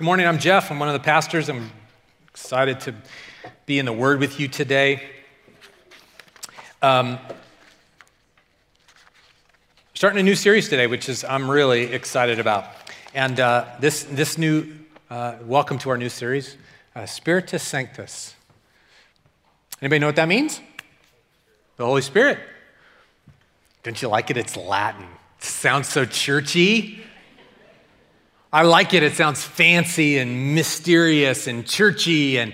Good morning, I'm Jeff. I'm one of the pastors. I'm excited to be in the Word with you today. Um, starting a new series today, which is I'm really excited about. And uh, this, this new, uh, welcome to our new series, uh, Spiritus Sanctus. Anybody know what that means? The Holy Spirit. Don't you like it? It's Latin. It sounds so churchy. I like it. It sounds fancy and mysterious and churchy and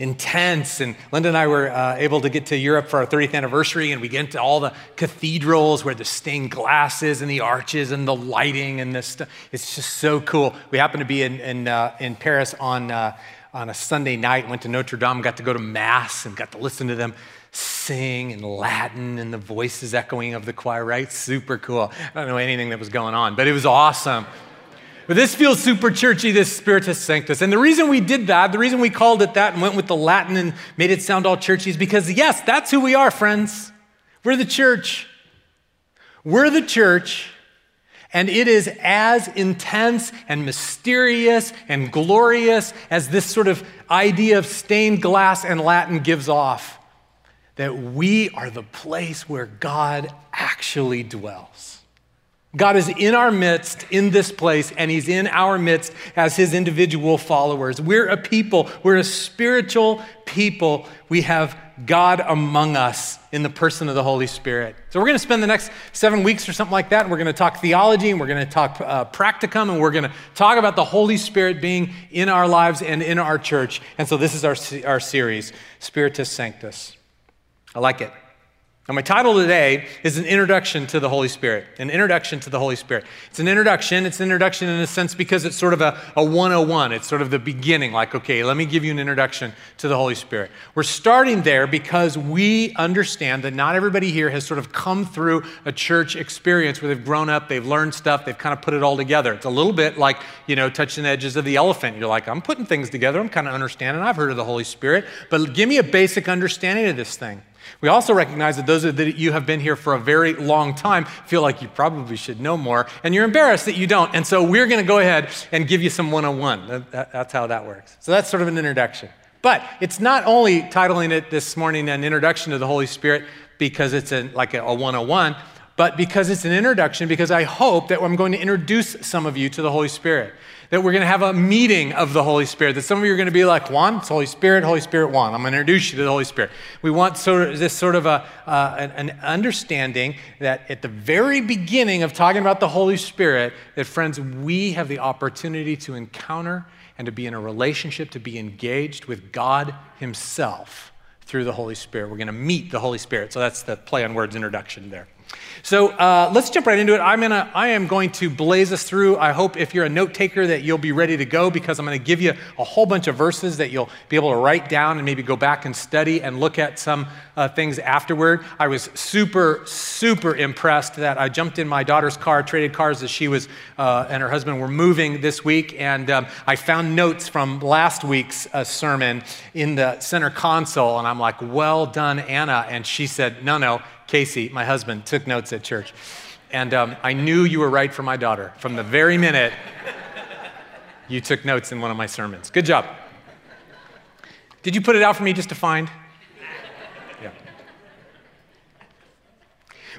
intense. And Linda and I were uh, able to get to Europe for our 30th anniversary, and we get into all the cathedrals where the stained glasses and the arches and the lighting and this stuff. It's just so cool. We happened to be in, in, uh, in Paris on, uh, on a Sunday night, went to Notre Dame, got to go to Mass, and got to listen to them sing in Latin and the voices echoing of the choir, right? Super cool. I don't know anything that was going on, but it was awesome. But this feels super churchy, this Spiritus Sanctus. And the reason we did that, the reason we called it that and went with the Latin and made it sound all churchy is because, yes, that's who we are, friends. We're the church. We're the church. And it is as intense and mysterious and glorious as this sort of idea of stained glass and Latin gives off that we are the place where God actually dwells. God is in our midst in this place, and He's in our midst as His individual followers. We're a people, we're a spiritual people. We have God among us in the person of the Holy Spirit. So, we're going to spend the next seven weeks or something like that, and we're going to talk theology, and we're going to talk uh, practicum, and we're going to talk about the Holy Spirit being in our lives and in our church. And so, this is our, our series, Spiritus Sanctus. I like it. Now, my title today is an introduction to the Holy Spirit. An introduction to the Holy Spirit. It's an introduction. It's an introduction in a sense because it's sort of a, a 101. It's sort of the beginning, like, okay, let me give you an introduction to the Holy Spirit. We're starting there because we understand that not everybody here has sort of come through a church experience where they've grown up, they've learned stuff, they've kind of put it all together. It's a little bit like, you know, touching the edges of the elephant. You're like, I'm putting things together, I'm kind of understanding, I've heard of the Holy Spirit, but give me a basic understanding of this thing. We also recognize that those of you have been here for a very long time feel like you probably should know more, and you're embarrassed that you don't. And so we're going to go ahead and give you some 101. That's how that works. So that's sort of an introduction. But it's not only titling it this morning an introduction to the Holy Spirit because it's a, like a, a 101, but because it's an introduction, because I hope that I'm going to introduce some of you to the Holy Spirit that we're going to have a meeting of the Holy Spirit. That some of you are going to be like, Juan, it's Holy Spirit, Holy Spirit, Juan. I'm going to introduce you to the Holy Spirit. We want sort of this sort of a, uh, an, an understanding that at the very beginning of talking about the Holy Spirit, that friends, we have the opportunity to encounter and to be in a relationship, to be engaged with God Himself through the Holy Spirit. We're going to meet the Holy Spirit. So that's the play on words introduction there. So uh, let's jump right into it. I'm gonna, I am going to blaze us through. I hope if you're a note taker that you'll be ready to go because I'm going to give you a whole bunch of verses that you'll be able to write down and maybe go back and study and look at some uh, things afterward. I was super, super impressed that I jumped in my daughter's car, traded cars as she was uh, and her husband were moving this week, and um, I found notes from last week's uh, sermon in the center console, and I'm like, well done, Anna. And she said, no, no Casey, my husband, took notes at church. And um, I knew you were right for my daughter from the very minute you took notes in one of my sermons. Good job. Did you put it out for me just to find?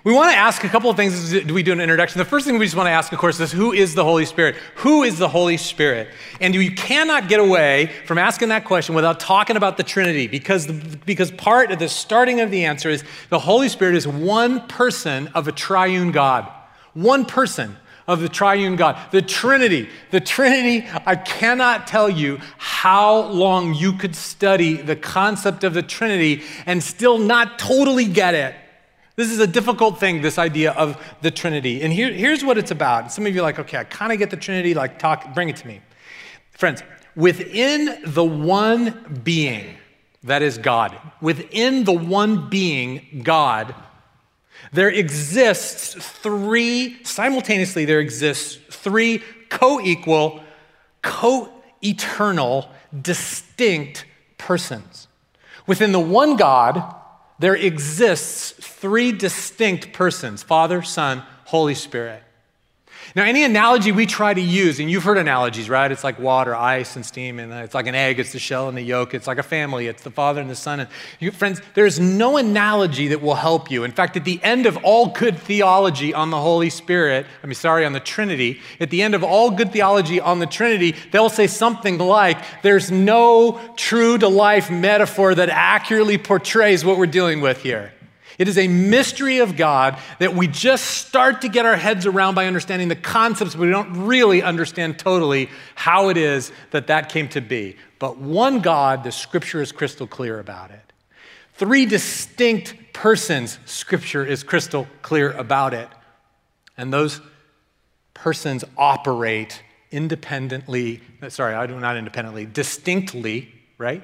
We want to ask a couple of things as we do an introduction. The first thing we just want to ask, of course, is who is the Holy Spirit? Who is the Holy Spirit? And you cannot get away from asking that question without talking about the Trinity because, because part of the starting of the answer is the Holy Spirit is one person of a triune God. One person of the triune God. The Trinity. The Trinity, I cannot tell you how long you could study the concept of the Trinity and still not totally get it. This is a difficult thing, this idea of the Trinity. And here, here's what it's about. Some of you are like, okay, I kind of get the Trinity, like, talk, bring it to me. Friends, within the one being, that is God, within the one being, God, there exists three, simultaneously, there exists three co equal, co eternal, distinct persons. Within the one God, there exists three distinct persons Father, Son, Holy Spirit. Now, any analogy we try to use, and you've heard analogies, right? It's like water, ice, and steam, and it's like an egg, it's the shell and the yolk. It's like a family, it's the Father and the Son. And you, friends, there's no analogy that will help you. In fact, at the end of all good theology on the Holy Spirit, I mean, sorry, on the Trinity, at the end of all good theology on the Trinity, they'll say something like, there's no true to life metaphor that accurately portrays what we're dealing with here. It is a mystery of God that we just start to get our heads around by understanding the concepts, but we don't really understand totally how it is that that came to be. But one God, the scripture is crystal clear about it. Three distinct persons, scripture is crystal clear about it. And those persons operate independently, sorry, I do not independently, distinctly, right?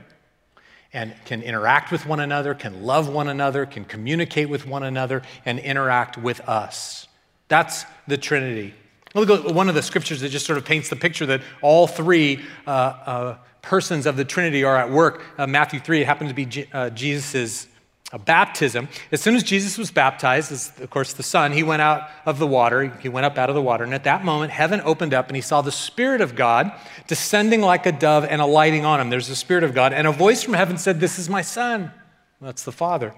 And can interact with one another, can love one another, can communicate with one another, and interact with us. That's the Trinity. Look at one of the scriptures that just sort of paints the picture that all three uh, uh, persons of the Trinity are at work. Uh, Matthew 3, it happens to be Je- uh, Jesus' a baptism. As soon as Jesus was baptized, as of course the Son, he went out of the water. He went up out of the water. And at that moment, heaven opened up and he saw the Spirit of God descending like a dove and alighting on him. There's the Spirit of God. And a voice from heaven said, This is my Son. That's the Father,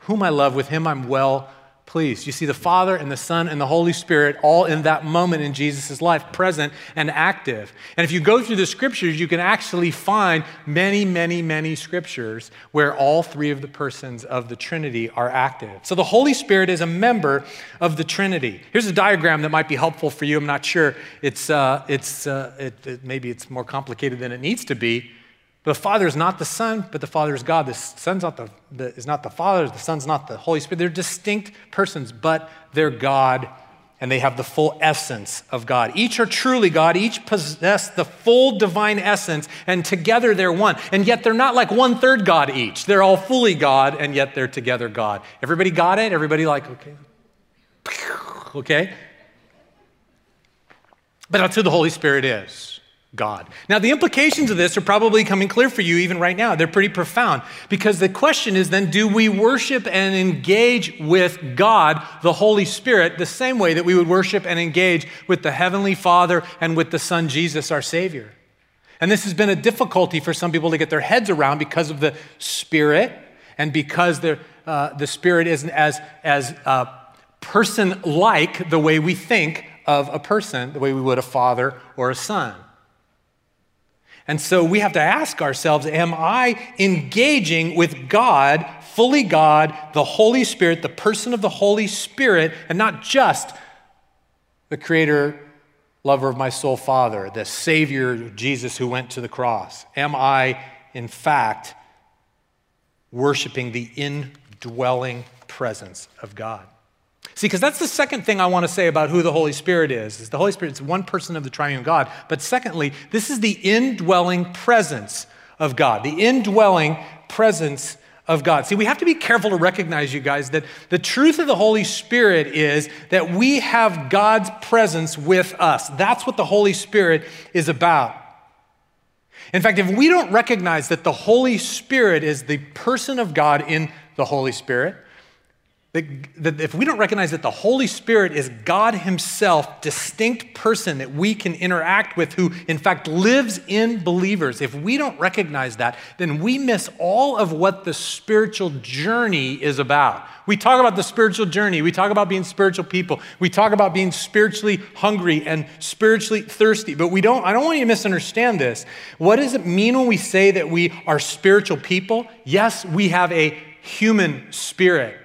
whom I love. With him I'm well pleased. You see the Father and the Son and the Holy Spirit all in that moment in Jesus' life, present and active. And if you go through the scriptures, you can actually find many, many, many scriptures where all three of the persons of the Trinity are active. So the Holy Spirit is a member of the Trinity. Here's a diagram that might be helpful for you. I'm not sure. It's, uh, it's, uh, it, it, maybe it's more complicated than it needs to be. The Father is not the Son, but the Father is God. The Son's not the, the, is not the Father, the Son's not the Holy Spirit. They're distinct persons, but they're God, and they have the full essence of God. Each are truly God, each possess the full divine essence, and together they're one. And yet they're not like one third God each. They're all fully God, and yet they're together God. Everybody got it? Everybody like, okay? Okay? But that's who the Holy Spirit is. God. Now, the implications of this are probably coming clear for you even right now. They're pretty profound because the question is then do we worship and engage with God, the Holy Spirit, the same way that we would worship and engage with the Heavenly Father and with the Son Jesus, our Savior? And this has been a difficulty for some people to get their heads around because of the Spirit and because uh, the Spirit isn't as, as uh, person like the way we think of a person, the way we would a father or a son. And so we have to ask ourselves Am I engaging with God, fully God, the Holy Spirit, the person of the Holy Spirit, and not just the Creator, lover of my soul, Father, the Savior, Jesus, who went to the cross? Am I, in fact, worshiping the indwelling presence of God? See, because that's the second thing I want to say about who the Holy Spirit is. Is the Holy Spirit is one person of the triune God. But secondly, this is the indwelling presence of God. The indwelling presence of God. See, we have to be careful to recognize, you guys, that the truth of the Holy Spirit is that we have God's presence with us. That's what the Holy Spirit is about. In fact, if we don't recognize that the Holy Spirit is the person of God in the Holy Spirit, that, that if we don't recognize that the Holy Spirit is God Himself, distinct person that we can interact with, who in fact lives in believers, if we don't recognize that, then we miss all of what the spiritual journey is about. We talk about the spiritual journey, we talk about being spiritual people, we talk about being spiritually hungry and spiritually thirsty, but we don't, I don't want you to misunderstand this. What does it mean when we say that we are spiritual people? Yes, we have a human spirit.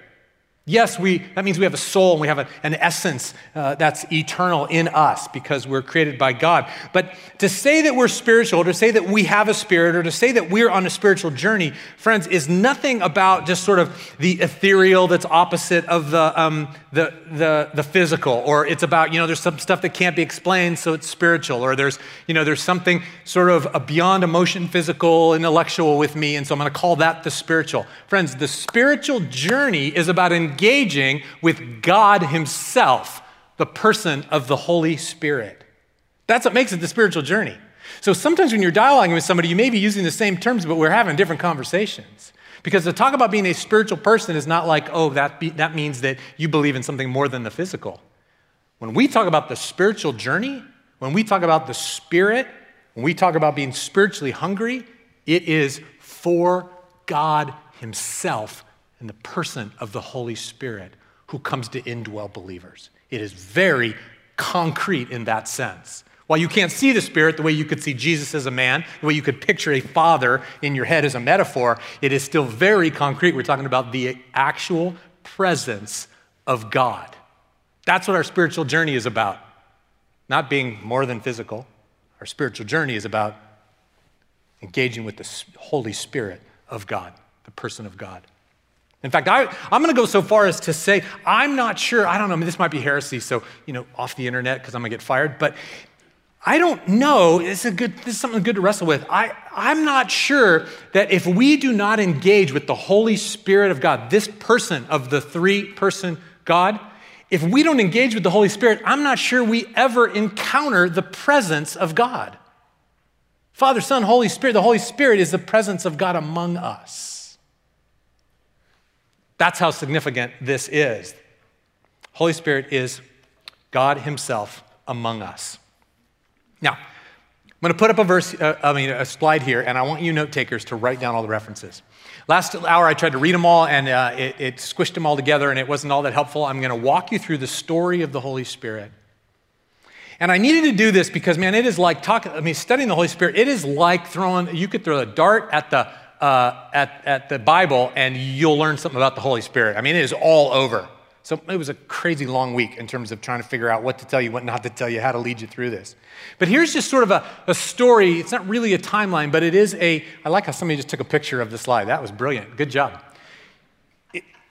Yes, we, that means we have a soul and we have a, an essence uh, that's eternal in us because we're created by God. But to say that we're spiritual, to say that we have a spirit, or to say that we're on a spiritual journey, friends, is nothing about just sort of the ethereal that's opposite of the, um, the, the, the physical, or it's about, you know, there's some stuff that can't be explained, so it's spiritual, or there's, you know, there's something sort of beyond emotion, physical, intellectual with me, and so I'm going to call that the spiritual. Friends, the spiritual journey is about engaging engaging with God Himself, the person of the Holy Spirit. That's what makes it the spiritual journey. So sometimes when you're dialoguing with somebody, you may be using the same terms, but we're having different conversations. Because to talk about being a spiritual person is not like, oh, that, be, that means that you believe in something more than the physical. When we talk about the spiritual journey, when we talk about the Spirit, when we talk about being spiritually hungry, it is for God Himself in the person of the Holy Spirit who comes to indwell believers. It is very concrete in that sense. While you can't see the Spirit the way you could see Jesus as a man, the way you could picture a father in your head as a metaphor, it is still very concrete. We're talking about the actual presence of God. That's what our spiritual journey is about. Not being more than physical. Our spiritual journey is about engaging with the Holy Spirit of God, the person of God. In fact, I, am going to go so far as to say, I'm not sure, I don't know, I mean, this might be heresy, so, you know, off the internet because I'm going to get fired, but I don't know, it's a good, this is something good to wrestle with. I, I'm not sure that if we do not engage with the Holy Spirit of God, this person of the three person God, if we don't engage with the Holy Spirit, I'm not sure we ever encounter the presence of God. Father, Son, Holy Spirit, the Holy Spirit is the presence of God among us. That's how significant this is. Holy Spirit is God Himself among us. Now, I'm going to put up a verse, uh, I mean, a slide here, and I want you note takers to write down all the references. Last hour, I tried to read them all, and uh, it, it squished them all together, and it wasn't all that helpful. I'm going to walk you through the story of the Holy Spirit. And I needed to do this because, man, it is like talking, I mean, studying the Holy Spirit, it is like throwing, you could throw a dart at the uh, at, at the Bible and you'll learn something about the Holy Spirit. I mean, it is all over. So it was a crazy long week in terms of trying to figure out what to tell you, what not to tell you, how to lead you through this. But here's just sort of a, a story. It's not really a timeline, but it is a, I like how somebody just took a picture of the slide. That was brilliant. Good job.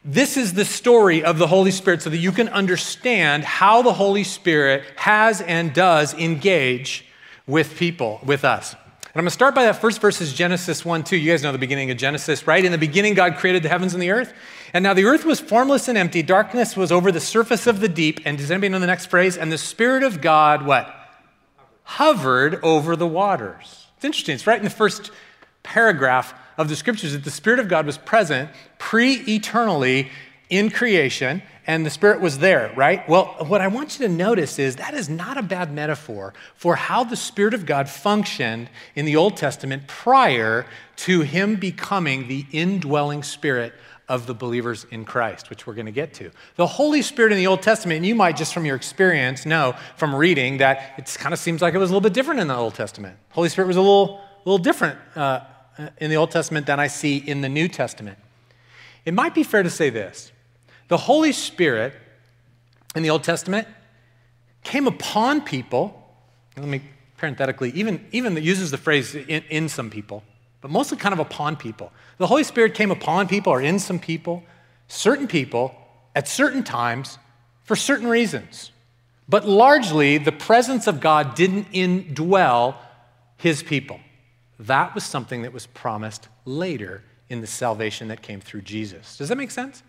This is the story of the Holy Spirit so that you can understand how the Holy Spirit has and does engage with people, with us. And I'm going to start by that first verse is Genesis 1 2. You guys know the beginning of Genesis, right? In the beginning, God created the heavens and the earth. And now the earth was formless and empty. Darkness was over the surface of the deep. And does anybody know the next phrase? And the Spirit of God, what? Hovered over the waters. It's interesting. It's right in the first paragraph of the scriptures that the Spirit of God was present pre eternally in creation and the Spirit was there, right? Well, what I want you to notice is that is not a bad metaphor for how the Spirit of God functioned in the Old Testament prior to Him becoming the indwelling Spirit of the believers in Christ, which we're going to get to. The Holy Spirit in the Old Testament, and you might just from your experience know from reading that it kind of seems like it was a little bit different in the Old Testament. Holy Spirit was a little, little different uh, in the Old Testament than I see in the New Testament. It might be fair to say this the Holy Spirit in the Old Testament came upon people. Let me parenthetically, even, even uses the phrase in, in some people, but mostly kind of upon people. The Holy Spirit came upon people or in some people, certain people, at certain times, for certain reasons. But largely, the presence of God didn't indwell his people. That was something that was promised later in the salvation that came through Jesus. Does that make sense?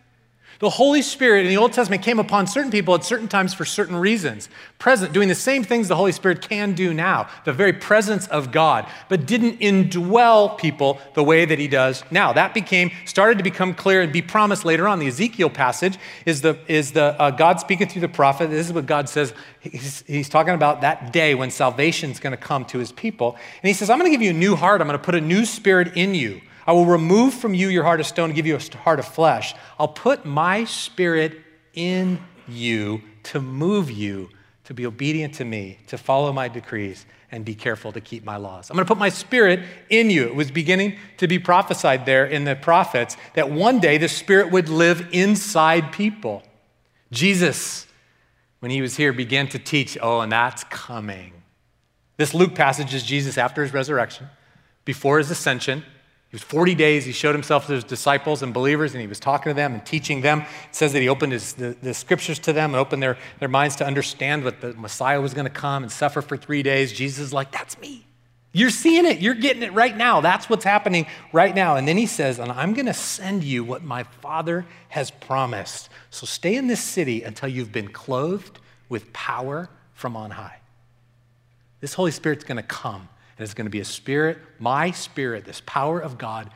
The Holy Spirit in the Old Testament came upon certain people at certain times for certain reasons. Present, doing the same things the Holy Spirit can do now, the very presence of God, but didn't indwell people the way that He does now. That became, started to become clear and be promised later on. The Ezekiel passage is the, is the uh, God speaking through the prophet. This is what God says. He's, he's talking about that day when salvation is going to come to His people. And He says, I'm going to give you a new heart, I'm going to put a new spirit in you. I will remove from you your heart of stone and give you a heart of flesh. I'll put my spirit in you to move you to be obedient to me, to follow my decrees, and be careful to keep my laws. I'm going to put my spirit in you. It was beginning to be prophesied there in the prophets that one day the spirit would live inside people. Jesus, when he was here, began to teach, oh, and that's coming. This Luke passage is Jesus after his resurrection, before his ascension. He was 40 days, he showed himself to his disciples and believers, and he was talking to them and teaching them. It says that he opened his, the, the scriptures to them and opened their, their minds to understand what the Messiah was going to come and suffer for three days. Jesus is like, That's me. You're seeing it. You're getting it right now. That's what's happening right now. And then he says, And I'm going to send you what my Father has promised. So stay in this city until you've been clothed with power from on high. This Holy Spirit's going to come it's going to be a spirit, my spirit, this power of God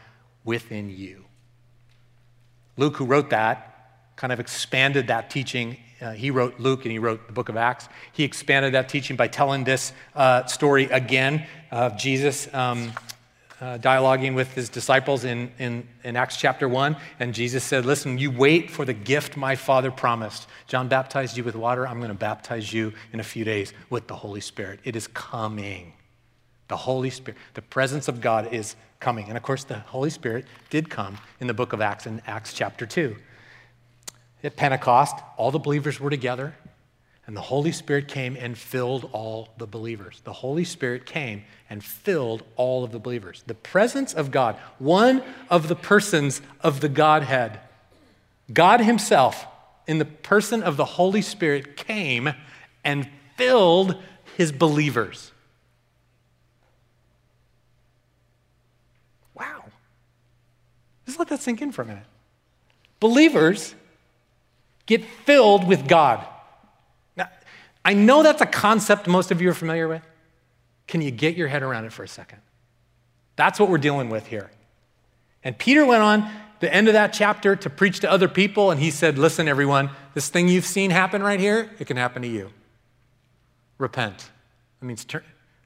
within you. Luke, who wrote that, kind of expanded that teaching. Uh, he wrote Luke and he wrote the book of Acts. He expanded that teaching by telling this uh, story again of Jesus um, uh, dialoguing with his disciples in, in, in Acts chapter 1. And Jesus said, Listen, you wait for the gift my Father promised. John baptized you with water. I'm going to baptize you in a few days with the Holy Spirit. It is coming. The Holy Spirit, the presence of God is coming. And of course, the Holy Spirit did come in the book of Acts, in Acts chapter 2. At Pentecost, all the believers were together, and the Holy Spirit came and filled all the believers. The Holy Spirit came and filled all of the believers. The presence of God, one of the persons of the Godhead, God Himself, in the person of the Holy Spirit, came and filled His believers. Just let that sink in for a minute. Believers get filled with God. Now, I know that's a concept most of you are familiar with. Can you get your head around it for a second? That's what we're dealing with here. And Peter went on the end of that chapter to preach to other people, and he said, Listen, everyone, this thing you've seen happen right here, it can happen to you. Repent. That means turn,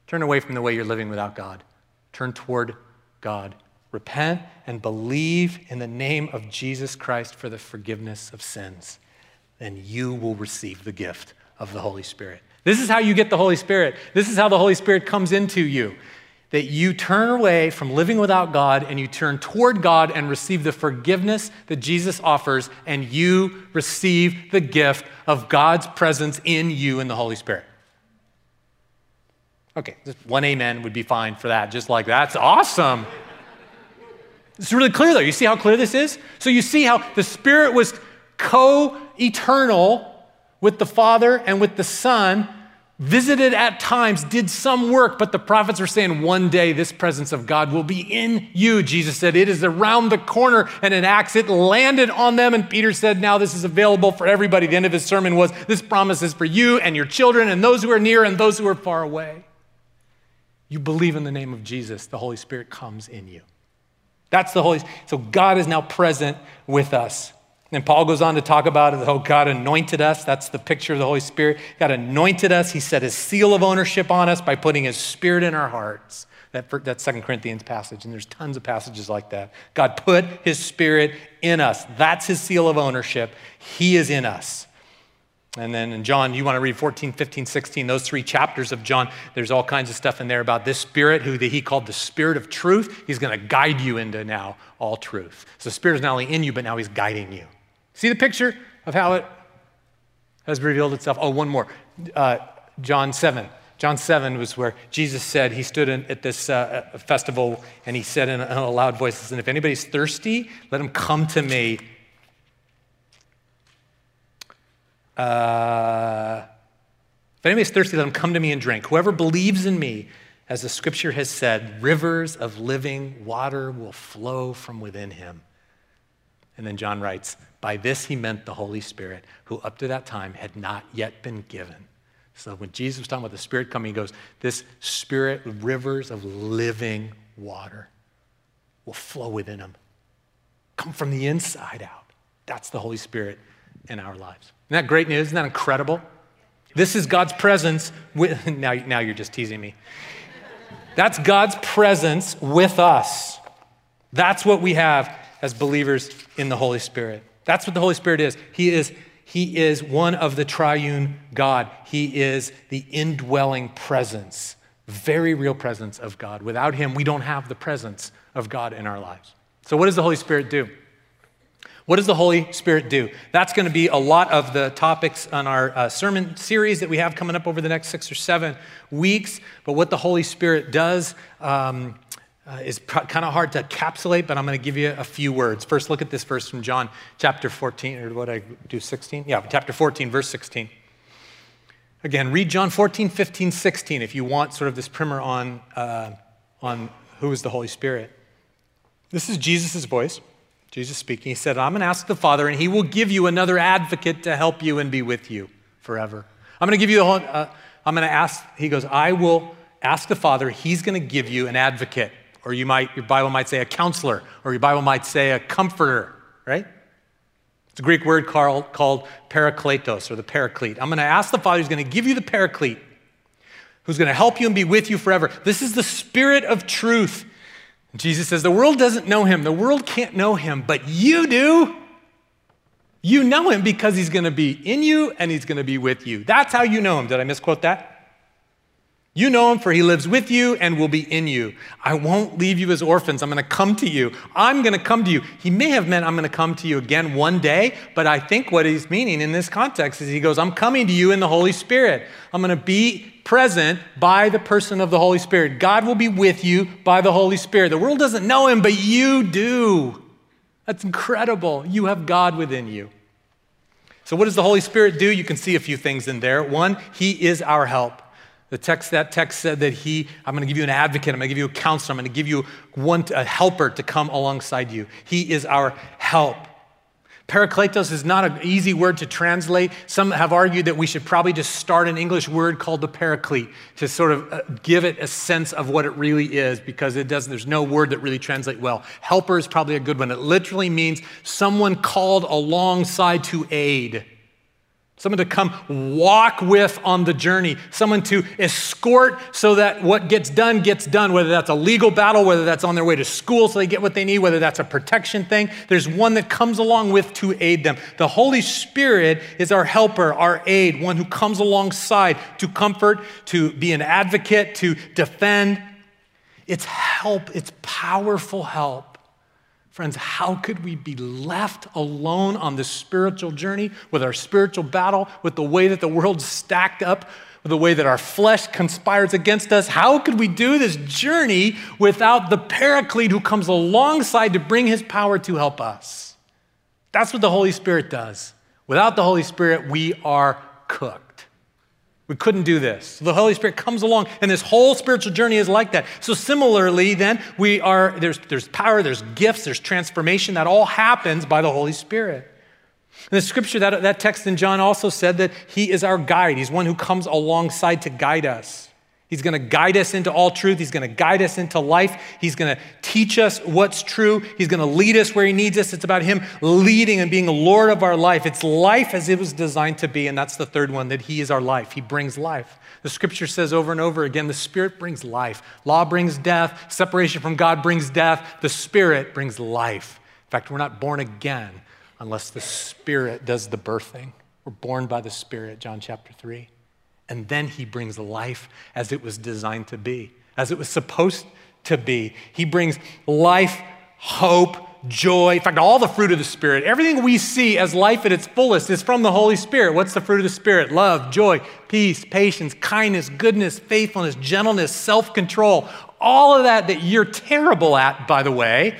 turn away from the way you're living without God, turn toward God. Repent and believe in the name of Jesus Christ for the forgiveness of sins. Then you will receive the gift of the Holy Spirit. This is how you get the Holy Spirit. This is how the Holy Spirit comes into you. That you turn away from living without God and you turn toward God and receive the forgiveness that Jesus offers, and you receive the gift of God's presence in you in the Holy Spirit. Okay, just one amen would be fine for that, just like that's awesome. It's really clear though. You see how clear this is? So you see how the Spirit was co eternal with the Father and with the Son, visited at times, did some work, but the prophets are saying one day this presence of God will be in you. Jesus said, It is around the corner. And in Acts, it landed on them. And Peter said, Now this is available for everybody. The end of his sermon was, This promise is for you and your children and those who are near and those who are far away. You believe in the name of Jesus, the Holy Spirit comes in you. That's the Holy So God is now present with us. And Paul goes on to talk about it. Oh, God anointed us. That's the picture of the Holy Spirit. God anointed us. He set his seal of ownership on us by putting his spirit in our hearts. That, that Second Corinthians passage, and there's tons of passages like that. God put his spirit in us. That's his seal of ownership. He is in us. And then in John, you want to read 14, 15, 16, those three chapters of John, there's all kinds of stuff in there about this spirit, who he called the spirit of truth. He's going to guide you into now all truth. So the spirit is not only in you, but now he's guiding you. See the picture of how it has revealed itself? Oh, one more. Uh, John 7. John 7 was where Jesus said, he stood in, at this uh, festival and he said in a, in a loud voice, Listen, if anybody's thirsty, let him come to me. Uh, if anybody's thirsty, let him come to me and drink. Whoever believes in me, as the scripture has said, rivers of living water will flow from within him. And then John writes, By this he meant the Holy Spirit, who up to that time had not yet been given. So when Jesus was talking about the Spirit coming, he goes, This Spirit, rivers of living water will flow within him, come from the inside out. That's the Holy Spirit in our lives. Isn't that great news? Isn't that incredible? This is God's presence with, now, now you're just teasing me. That's God's presence with us. That's what we have as believers in the Holy Spirit. That's what the Holy Spirit is. He is he is one of the triune God. He is the indwelling presence, very real presence of God. Without him, we don't have the presence of God in our lives. So, what does the Holy Spirit do? What does the Holy Spirit do? That's going to be a lot of the topics on our uh, sermon series that we have coming up over the next six or seven weeks. But what the Holy Spirit does, um, uh, is kind of hard to encapsulate, but I'm going to give you a few words. First, look at this verse from John chapter 14, or what I do, 16? Yeah, chapter 14, verse 16. Again, read John 14, 15, 16 if you want sort of this primer on, uh, on who is the Holy Spirit. This is Jesus' voice, Jesus speaking. He said, I'm going to ask the Father, and he will give you another advocate to help you and be with you forever. I'm going to give you the whole, uh, I'm going to ask, he goes, I will ask the Father, he's going to give you an advocate or you might, your Bible might say a counselor, or your Bible might say a comforter, right? It's a Greek word called, called parakletos or the paraclete. I'm going to ask the Father who's going to give you the paraclete, who's going to help you and be with you forever. This is the Spirit of truth. Jesus says, The world doesn't know him. The world can't know him, but you do. You know him because he's going to be in you and he's going to be with you. That's how you know him. Did I misquote that? You know him, for he lives with you and will be in you. I won't leave you as orphans. I'm going to come to you. I'm going to come to you. He may have meant I'm going to come to you again one day, but I think what he's meaning in this context is he goes, I'm coming to you in the Holy Spirit. I'm going to be present by the person of the Holy Spirit. God will be with you by the Holy Spirit. The world doesn't know him, but you do. That's incredible. You have God within you. So, what does the Holy Spirit do? You can see a few things in there. One, he is our help. The text, that text said that he, I'm going to give you an advocate, I'm going to give you a counselor, I'm going to give you one, a helper to come alongside you. He is our help. Parakletos is not an easy word to translate. Some have argued that we should probably just start an English word called the paraclete to sort of uh, give it a sense of what it really is because it doesn't, there's no word that really translates well. Helper is probably a good one. It literally means someone called alongside to aid someone to come walk with on the journey, someone to escort so that what gets done gets done, whether that's a legal battle, whether that's on their way to school so they get what they need, whether that's a protection thing. There's one that comes along with to aid them. The Holy Spirit is our helper, our aid, one who comes alongside to comfort, to be an advocate, to defend. It's help, it's powerful help. Friends, how could we be left alone on this spiritual journey with our spiritual battle, with the way that the world's stacked up, with the way that our flesh conspires against us? How could we do this journey without the paraclete who comes alongside to bring his power to help us? That's what the Holy Spirit does. Without the Holy Spirit, we are cooked. We couldn't do this. The Holy Spirit comes along, and this whole spiritual journey is like that. So similarly, then we are there's there's power, there's gifts, there's transformation. That all happens by the Holy Spirit. And the scripture that that text in John also said that He is our guide. He's one who comes alongside to guide us. He's going to guide us into all truth. He's going to guide us into life. He's going to teach us what's true. He's going to lead us where He needs us. It's about Him leading and being Lord of our life. It's life as it was designed to be. And that's the third one that He is our life. He brings life. The scripture says over and over again the Spirit brings life. Law brings death. Separation from God brings death. The Spirit brings life. In fact, we're not born again unless the Spirit does the birthing. We're born by the Spirit, John chapter 3. And then he brings life as it was designed to be, as it was supposed to be. He brings life, hope, joy. In fact, all the fruit of the Spirit, everything we see as life at its fullest is from the Holy Spirit. What's the fruit of the Spirit? Love, joy, peace, patience, kindness, goodness, faithfulness, gentleness, self control. All of that that you're terrible at, by the way,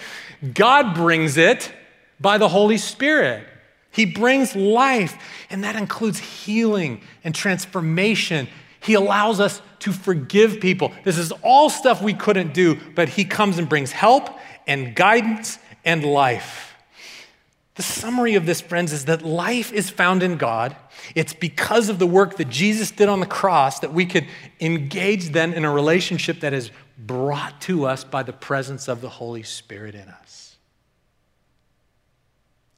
God brings it by the Holy Spirit. He brings life, and that includes healing and transformation. He allows us to forgive people. This is all stuff we couldn't do, but He comes and brings help and guidance and life. The summary of this, friends, is that life is found in God. It's because of the work that Jesus did on the cross that we could engage then in a relationship that is brought to us by the presence of the Holy Spirit in us.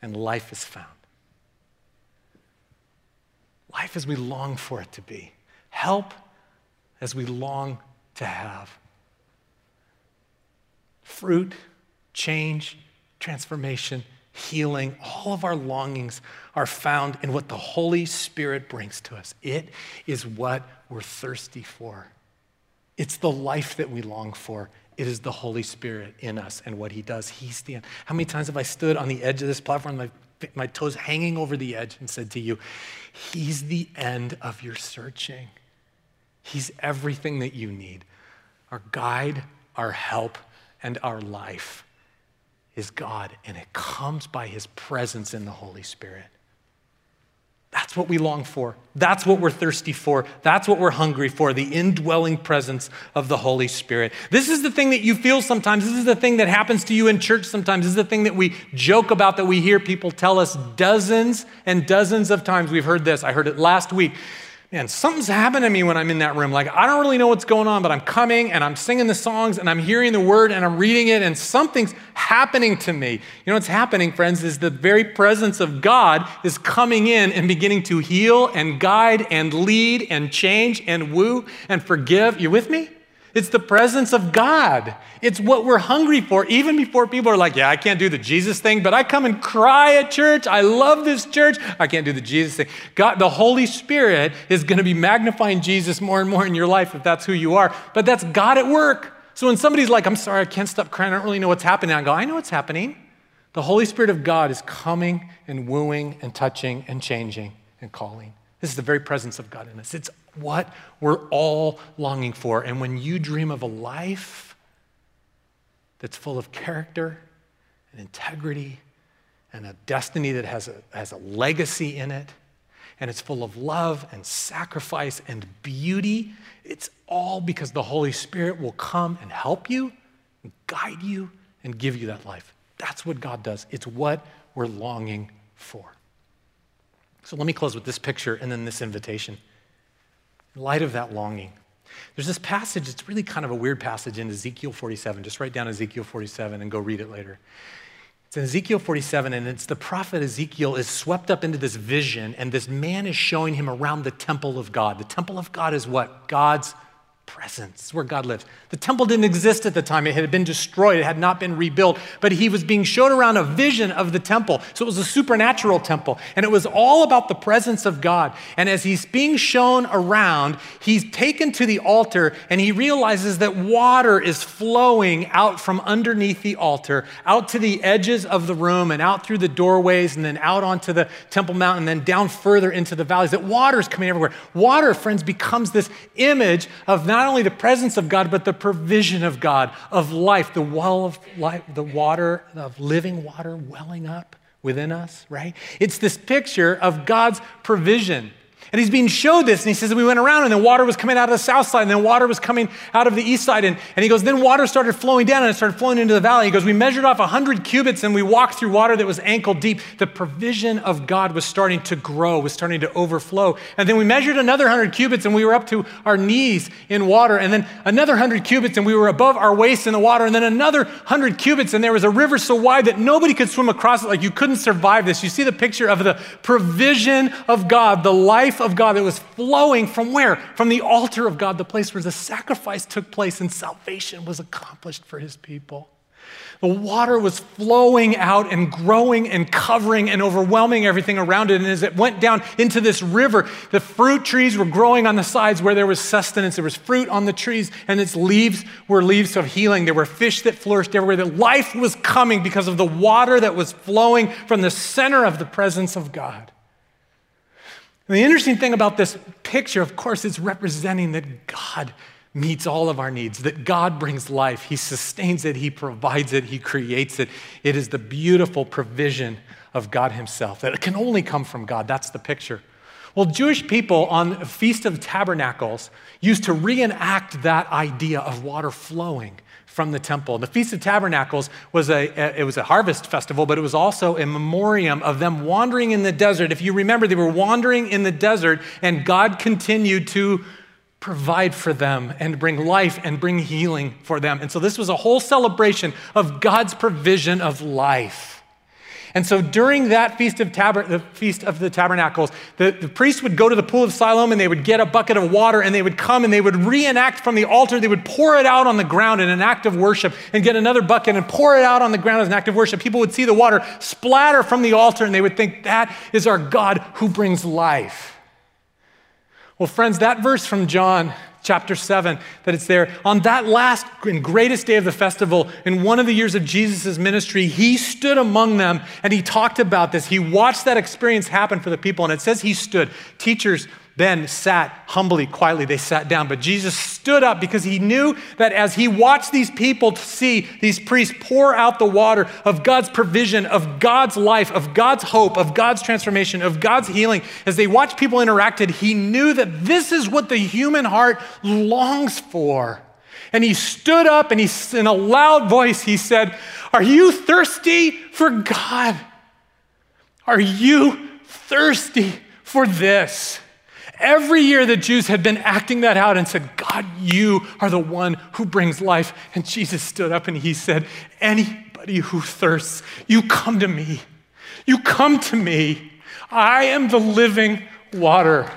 And life is found life as we long for it to be, help as we long to have. Fruit, change, transformation, healing, all of our longings are found in what the Holy Spirit brings to us. It is what we're thirsty for. It's the life that we long for. It is the Holy Spirit in us and what He does. He's the. How many times have I stood on the edge of this platform, my, my toes hanging over the edge, and said to you, He's the end of your searching. He's everything that you need. Our guide, our help, and our life is God, and it comes by His presence in the Holy Spirit. That's what we long for. That's what we're thirsty for. That's what we're hungry for the indwelling presence of the Holy Spirit. This is the thing that you feel sometimes. This is the thing that happens to you in church sometimes. This is the thing that we joke about, that we hear people tell us dozens and dozens of times. We've heard this. I heard it last week. Man, something's happened to me when I'm in that room. Like, I don't really know what's going on, but I'm coming and I'm singing the songs and I'm hearing the word and I'm reading it and something's happening to me. You know what's happening, friends, is the very presence of God is coming in and beginning to heal and guide and lead and change and woo and forgive. You with me? It's the presence of God. It's what we're hungry for, even before people are like, Yeah, I can't do the Jesus thing, but I come and cry at church. I love this church. I can't do the Jesus thing. God, the Holy Spirit is going to be magnifying Jesus more and more in your life if that's who you are. But that's God at work. So when somebody's like, I'm sorry, I can't stop crying, I don't really know what's happening, I go, I know what's happening. The Holy Spirit of God is coming and wooing and touching and changing and calling. This is the very presence of God in us. It's what we're all longing for. And when you dream of a life that's full of character and integrity and a destiny that has a, has a legacy in it, and it's full of love and sacrifice and beauty, it's all because the Holy Spirit will come and help you, and guide you, and give you that life. That's what God does. It's what we're longing for. So let me close with this picture and then this invitation. In light of that longing, there's this passage, it's really kind of a weird passage in Ezekiel 47. Just write down Ezekiel 47 and go read it later. It's in Ezekiel 47, and it's the prophet Ezekiel is swept up into this vision, and this man is showing him around the temple of God. The temple of God is what? God's presence, where God lives. The temple didn't exist at the time. It had been destroyed, it had not been rebuilt, but he was being shown around a vision of the temple. So it was a supernatural temple, and it was all about the presence of God. And as he's being shown around, he's taken to the altar and he realizes that water is flowing out from underneath the altar, out to the edges of the room, and out through the doorways, and then out onto the Temple Mount, and then down further into the valleys. That water is coming everywhere. Water, friends, becomes this image of not not only the presence of God, but the provision of God, of life, the well of life, the water, of living water welling up within us, right? It's this picture of God's provision. And he's being showed this, and he says, We went around, and then water was coming out of the south side, and then water was coming out of the east side. And, and he goes, Then water started flowing down, and it started flowing into the valley. He goes, We measured off 100 cubits, and we walked through water that was ankle deep. The provision of God was starting to grow, was starting to overflow. And then we measured another 100 cubits, and we were up to our knees in water. And then another 100 cubits, and we were above our waist in the water. And then another 100 cubits, and there was a river so wide that nobody could swim across it. Like you couldn't survive this. You see the picture of the provision of God, the life of God that was flowing from where? From the altar of God, the place where the sacrifice took place and salvation was accomplished for his people. The water was flowing out and growing and covering and overwhelming everything around it. And as it went down into this river, the fruit trees were growing on the sides where there was sustenance. There was fruit on the trees, and its leaves were leaves of healing. There were fish that flourished everywhere. That life was coming because of the water that was flowing from the center of the presence of God. And the interesting thing about this picture, of course, is representing that God meets all of our needs, that God brings life. He sustains it, He provides it, He creates it. It is the beautiful provision of God Himself that it can only come from God. That's the picture. Well, Jewish people on the Feast of Tabernacles used to reenact that idea of water flowing from the temple. The Feast of Tabernacles was a, it was a harvest festival, but it was also a memoriam of them wandering in the desert. If you remember, they were wandering in the desert, and God continued to provide for them and bring life and bring healing for them. And so this was a whole celebration of God's provision of life. And so during that feast of, Taber- the feast of the tabernacles, the, the priests would go to the pool of Siloam and they would get a bucket of water and they would come and they would reenact from the altar. They would pour it out on the ground in an act of worship and get another bucket and pour it out on the ground as an act of worship. People would see the water splatter from the altar and they would think, that is our God who brings life. Well, friends, that verse from John chapter 7, that it's there. On that last and greatest day of the festival, in one of the years of Jesus' ministry, he stood among them and he talked about this. He watched that experience happen for the people, and it says he stood. Teachers, then sat humbly, quietly. They sat down. But Jesus stood up because he knew that as he watched these people see these priests pour out the water of God's provision, of God's life, of God's hope, of God's transformation, of God's healing, as they watched people interacted, he knew that this is what the human heart longs for. And he stood up and he, in a loud voice, he said, Are you thirsty for God? Are you thirsty for this? Every year the Jews had been acting that out and said, God, you are the one who brings life. And Jesus stood up and he said, Anybody who thirsts, you come to me. You come to me. I am the living water.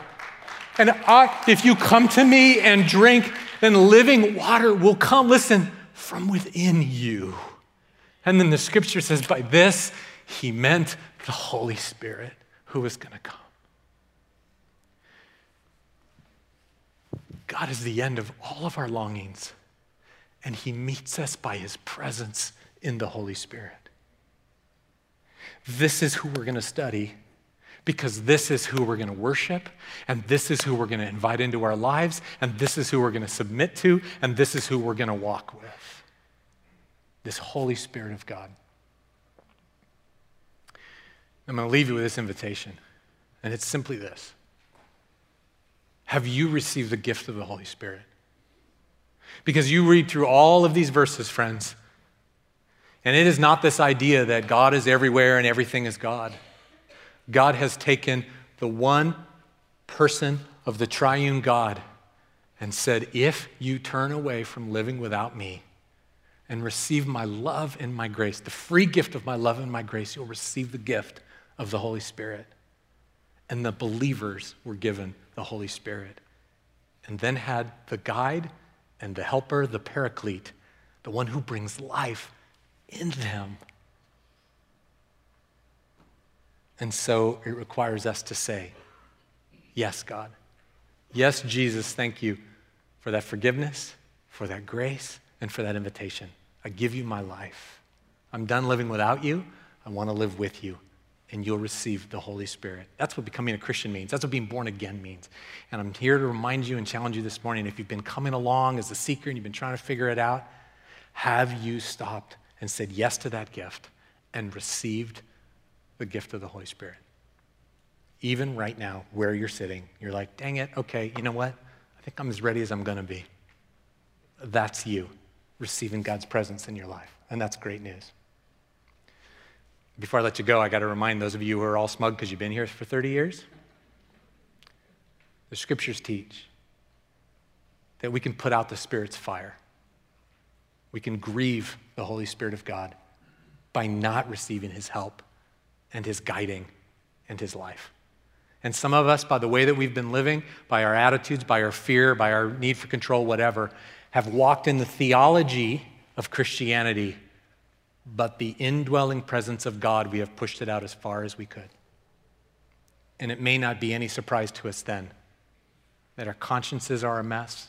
And I, if you come to me and drink, then living water will come, listen, from within you. And then the scripture says, by this, he meant the Holy Spirit who was going to come. God is the end of all of our longings, and he meets us by his presence in the Holy Spirit. This is who we're going to study because this is who we're going to worship, and this is who we're going to invite into our lives, and this is who we're going to submit to, and this is who we're going to walk with. This Holy Spirit of God. I'm going to leave you with this invitation, and it's simply this Have you received the gift of the Holy Spirit? Because you read through all of these verses, friends, and it is not this idea that God is everywhere and everything is God. God has taken the one person of the triune God and said, If you turn away from living without me and receive my love and my grace, the free gift of my love and my grace, you'll receive the gift of the Holy Spirit. And the believers were given the Holy Spirit. And then had the guide and the helper, the paraclete, the one who brings life in them. And so it requires us to say, Yes, God. Yes, Jesus, thank you for that forgiveness, for that grace, and for that invitation. I give you my life. I'm done living without you. I want to live with you, and you'll receive the Holy Spirit. That's what becoming a Christian means. That's what being born again means. And I'm here to remind you and challenge you this morning if you've been coming along as a seeker and you've been trying to figure it out, have you stopped and said yes to that gift and received the gift of the Holy Spirit. Even right now, where you're sitting, you're like, dang it, okay, you know what? I think I'm as ready as I'm to be. That's you receiving God's presence in your life. And that's great news. Before I let you go, I got to remind those of you who are all smug because you've been here for 30 years. The scriptures teach that we can put out the Spirit's fire. We can grieve the Holy Spirit of God by not receiving his help and his guiding and his life. And some of us, by the way that we've been living, by our attitudes, by our fear, by our need for control, whatever, have walked in the theology of Christianity, but the indwelling presence of God, we have pushed it out as far as we could. And it may not be any surprise to us then that our consciences are a mess,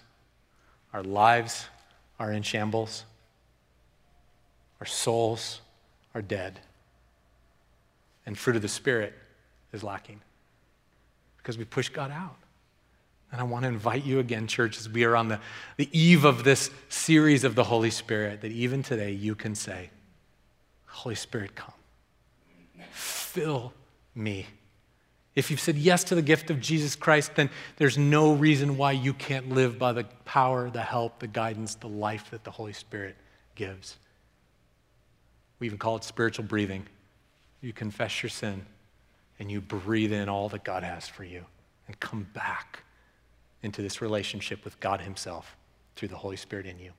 our lives are in shambles, our souls are dead and fruit of the Spirit is lacking because we push God out. And I want to invite you again, church, as we are on the, the eve of this series of the Holy Spirit, that even today you can say, Holy Spirit, come. Fill me. If you've said yes to the gift of Jesus Christ, then there's no reason why you can't live by the power, the help, the guidance, the life that the Holy Spirit gives. We even call it spiritual breathing you confess your sin and you breathe in all that God has for you and come back into this relationship with God Himself through the Holy Spirit in you.